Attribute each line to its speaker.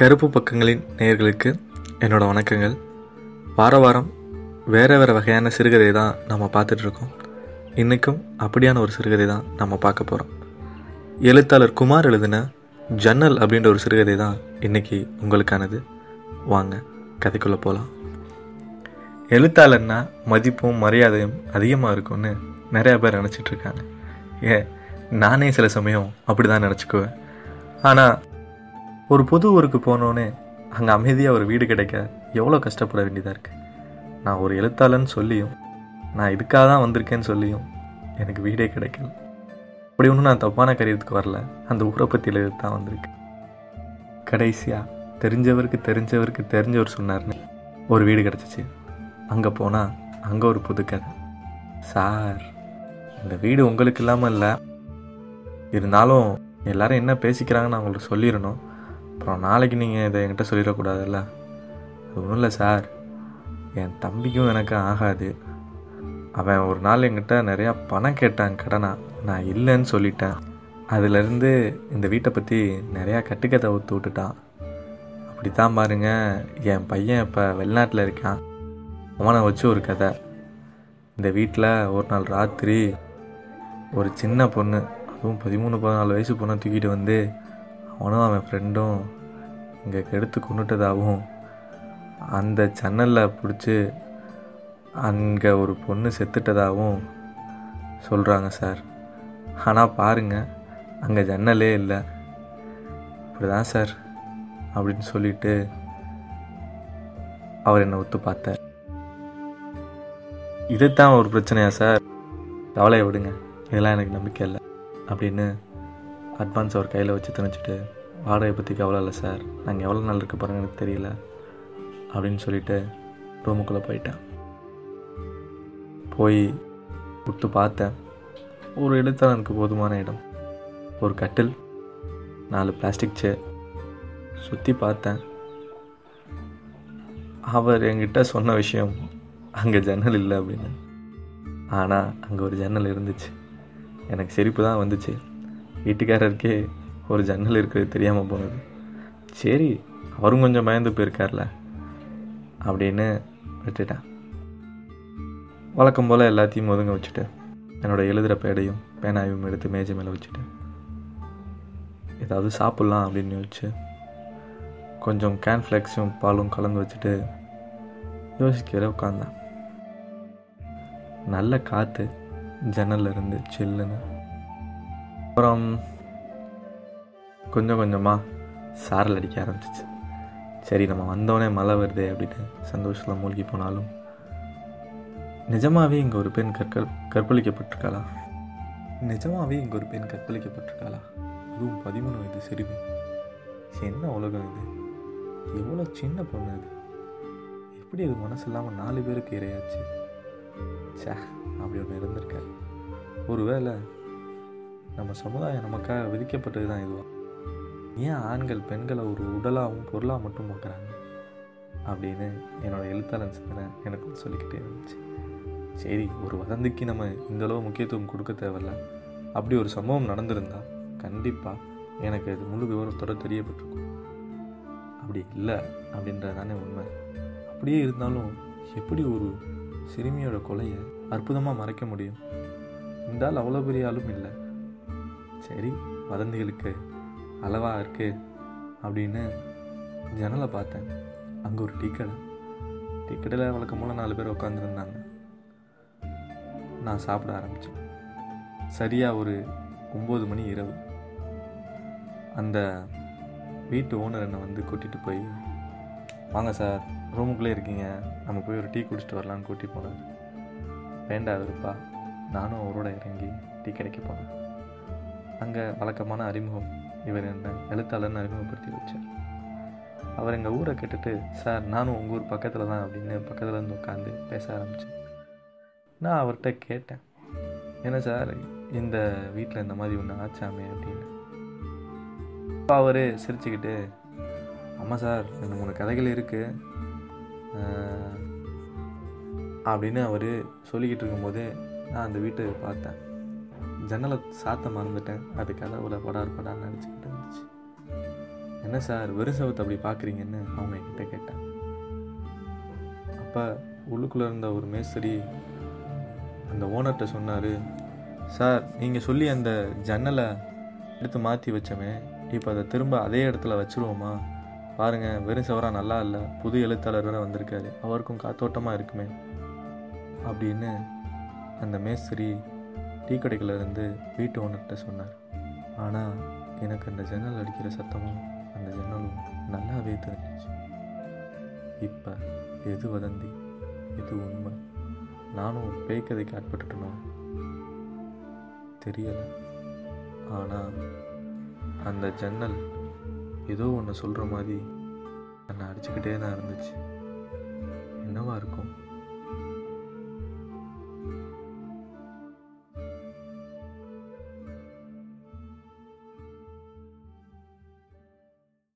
Speaker 1: கருப்பு பக்கங்களின் நேயர்களுக்கு என்னோட வணக்கங்கள். வார வாரம் வேறு வேறு வகையான சிறுகதை தான் நம்ம பார்த்துட்ருக்கோம் இன்றைக்கும் அப்படியான ஒரு சிறுகதை தான் நம்ம பார்க்க போகிறோம் எழுத்தாளர் குமார் எழுதின ஜன்னல் அப்படின்ற ஒரு சிறுகதை தான் இன்றைக்கி உங்களுக்கானது. வாங்க கதைக்குள்ளே போகலாம் எழுத்தாளர்னா மதிப்பும் மரியாதையும் அதிகமாக இருக்கும்னு நிறையா பேர் நினச்சிட்டு இருக்காங்க. ஏன் நானே சில சமயம் அப்படி தான் நினச்சிக்குவேன். ஆனால் ஒரு புது ஊருக்கு போனோன்னே அங்கே அமைதியாக ஒரு வீடு கிடைக்க எவ்வளோ கஷ்டப்பட வேண்டியதாக இருக்குது நான் ஒரு எழுத்தாளன்னு சொல்லியும் நான் இதுக்காக தான் வந்திருக்கேன்னு சொல்லியும் எனக்கு வீடே கிடைக்கல. அப்படி ஒன்றும் நான் தப்பான கரியத்துக்கு வரல. அந்த ஊரை பற்றி எழுதி தான் வந்திருக்கு கடைசியாக தெரிஞ்சவருக்கு தெரிஞ்சவருக்கு தெரிஞ்சவர் சொன்னார்னு ஒரு வீடு கிடச்சிச்சு. அங்கே போனால் அங்கே ஒரு புது கதை. சார் இந்த வீடு உங்களுக்கு இல்லாமல் இல்லை. இருந்தாலும் எல்லாரும் என்ன பேசிக்கிறாங்கன்னு நான் சொல்லிடணும். அப்புறம் நாளைக்கு நீங்கள் இதை என்கிட்ட சொல்லிடக்கூடாதுல்ல? அது ஒன்றும் இல்லை சார். என் தம்பிக்கும் எனக்கு ஆகாது. அவன் ஒரு நாள் என்கிட்ட நிறையா பணம் கேட்டான் கடனா. நான் இல்லைன்னு சொல்லிட்டேன். அதுலேருந்து இந்த வீட்டை பற்றி நிறையா கட்டுக்கதை ஒத்து விட்டுட்டான். அப்படி தான் பாருங்கள் என் பையன் இப்போ வெளிநாட்டில் இருக்கான். அவனை வச்சு ஒரு கதை. இந்த வீட்டில் ஒரு நாள் ராத்திரி ஒரு சின்ன பொண்ணு அதுவும் பதிமூணு பதினாலு வயசு பொண்ணை தூக்கிட்டு வந்து அவனும் அவன் ஃப்ரெண்டும் இங்கே கெடுத்து கொண்டுட்டதாகவும் அந்த ஜன்னலில் பிடிச்சி அங்கே ஒரு பொண்ணு செத்துட்டதாகவும் சொல்கிறாங்க சார் ஆனால் பாருங்கள் அங்கே ஜன்னலே இல்லை. இப்படிதான் சார் அப்படின்னு சொல்லிட்டு அவர் என்னை ஒத்து பார்த்தார். இதுதான் ஒரு பிரச்சனையா சார் கவலையை விடுங்க. இதெல்லாம் எனக்கு நம்பிக்கை இல்லை. அப்படின்னு அட்வான்ஸ் அவர் கையில் வச்சு திணிச்சிட்டு வாடகை பற்றி கவலை இல்லை சார் நாங்கள் எவ்வளோ நாள் இருக்க போகிறோம் எனக்கு தெரியல. அப்படின்னு சொல்லிட்டு ரூமுக்குள்ளே போயிட்டேன். போய் விட்டு பார்த்தேன். ஒரு எழுத்தாளனுக்கு போதுமான இடம். ஒரு கட்டில் நாலு பிளாஸ்டிக் சேர் சுற்றி பார்த்தேன். அவர் என்கிட்ட சொன்ன விஷயம் அங்கே ஜன்னல் இல்லை அப்படின்னு. ஆனால் அங்கே ஒரு ஜன்னல் இருந்துச்சு. எனக்கு சிரிப்பு தான் வந்துச்சு. வீட்டுக்காரருக்கே ஒரு ஜன்னல் இருக்கிறது தெரியாமல் போனது சரி அவரும் கொஞ்சம் பயந்து போயிருக்கார்ல. அப்படின்னு விட்டுட்டேன். வழக்கம் போல் எல்லாத்தையும் ஒதுங்க வச்சுட்டு என்னோட எழுதுகிற பேடையும் பேனாயும் எடுத்து மேஜை மேலே வச்சுட்டு ஏதாவது சாப்பிட்லாம் அப்படின்னு வச்சு கொஞ்சம் கேன் ஃப்ளெக்ஸும் பாலும் கலந்து வச்சுட்டு யோசிக்கிற உட்காந்தேன் நல்ல காற்று ஜன்னல்ல இருந்து சில்லுன்னு அப்புறம் கொஞ்சம் கொஞ்சமாக சாரல் அடிக்க ஆரம்பிச்சிச்சு. சரி நம்ம வந்தோடனே மழை வருதே அப்படின்னு சந்தோஷத்தில் மூழ்கி போனாலும் நிஜமாகவே இங்கே ஒரு பெண் கற்கள் கற்பழிக்கப்பட்டிருக்காளா? நிஜமாகவே இங்கே ஒரு பெண் கற்பழிக்கப்பட்டிருக்காளா? அதுவும் பதிமூணு வயது சிறுமி என்ன உலகம் இது? எவ்வளோ சின்ன பொண்ணு அது? எப்படி அது மனசு இல்லாமல் நாலு பேருக்கு இரையாச்சு? சே அப்படி ஒன்று இருந்திருக்காரு. ஒருவேளை நம்ம சமுதாயம் நமக்காக விதிக்கப்பட்டது தான் இதுவா ஏன் ஆண்கள் பெண்களை ஒரு உடலாகவும் பொருளாக மட்டும் பார்க்குறாங்க? அப்படின்னு என்னோட எழுத்தாளன் சிந்தனை எனக்கு சொல்லிக்கிட்டே இருந்துச்சு. சரி ஒரு வதந்திக்கு நம்ம இந்த அளவு முக்கியத்துவம் கொடுக்க தேவையில்ல. அப்படி ஒரு சம்பவம் நடந்திருந்தா கண்டிப்பாக எனக்கு அது முழு விவரத்தோட தெரியப்பட்டிருக்கும். அப்படி இல்லை அப்படின்றது தானே உண்மை. அப்படியே இருந்தாலும் எப்படி ஒரு சிறுமியோட கொலையை அற்புதமாக மறைக்க முடியும்? இந்த ஆள் அவ்வளோ பெரிய ஆளும் இல்லை. சரி வதந்திகளுக்கு அளவாக இருக்கு அப்படின்னு ஜன்னலை பார்த்தேன். அங்கே ஒரு டீ கடை. டீ கடையில் வழக்கம் போல் நாலு பேர் உட்காந்துருந்தாங்க நான் சாப்பிட ஆரம்பித்தேன் சரியாக ஒரு ஒம்பது மணி இரவு. அந்த வீட்டு ஓனர் என்னை வந்து கூட்டிகிட்டு போய் வாங்க சார் ரூமுக்குள்ளே இருக்கீங்க. நம்ம போய் ஒரு டீ குடிச்சிட்டு வரலான்னு கூட்டி போனார். வேண்டா இருப்பா நானும் அவரோட இறங்கி டீ கடைக்கு போனேன். அங்கே வழக்கமான அறிமுகம் இவர் என்ன எழுத்தாளர்னு அறிமுகப்படுத்தி வச்சார். அவர் எங்கள் ஊரை கேட்டுட்டு சார் நானும் உங்கள் ஊர் பக்கத்தில் தான் அப்படின்னு பக்கத்தில் இருந்து உட்காந்து பேச ஆரம்பித்தேன் நான் அவர்கிட்ட கேட்டேன் என்ன சார் இந்த வீட்டில் இந்த மாதிரி ஒன்று ஆச்சாமே அப்படின்னு. இப்போ அவர் சிரிச்சுக்கிட்டு ஆமாம் சார் ரெண்டு மூணு கதைகள் இருக்குது அப்படின்னு அவர் சொல்லிக்கிட்டு இருக்கும்போது நான் அந்த வீட்டை பார்த்தேன். ஜன்னலை சாத்த மறந்துட்டேன். அது கதவுல படார் படான்னு நினச்சிக்கிட்டு இருந்துச்சு. என்ன சார் வெறும் அப்படி பார்க்குறீங்கன்னு அவங்க என்கிட்ட கேட்டேன் அப்போ உள்ளுக்குள்ளே இருந்த ஒரு மேஸ்திரி அந்த ஓனர்கிட்ட சொன்னார் சார் நீங்கள் சொல்லி அந்த ஜன்னலை எடுத்து மாற்றி வச்சோமே இப்போ அதை திரும்ப அதே இடத்துல வச்சுருவோமா? பாருங்கள் வெறும் சவராக நல்லா இல்லை புது எழுத்தாளர் வேறு வந்திருக்காரு அவருக்கும் காத்தோட்டமாக இருக்குமே. அப்படின்னு அந்த மேஸ்திரி டீ கடைக்கிலேருந்து வீட்டு ஓனர்கிட்ட சொன்னார். ஆனால் எனக்கு அந்த ஜன்னல் அடிக்கிற சத்தமும் அந்த ஜன்னலும் நல்லாவே தெரிஞ்சிச்சு. இப்போ எது வதந்தி எது உண்மை? நானும் பேய் கதைக்கு ஆட்பட்டுட்டனோ? தெரியலை. ஆனால் அந்த ஜன்னல் ஏதோ ஒன்று சொல்கிற மாதிரி என்னை அடிச்சுக்கிட்டே தான் இருந்துச்சு.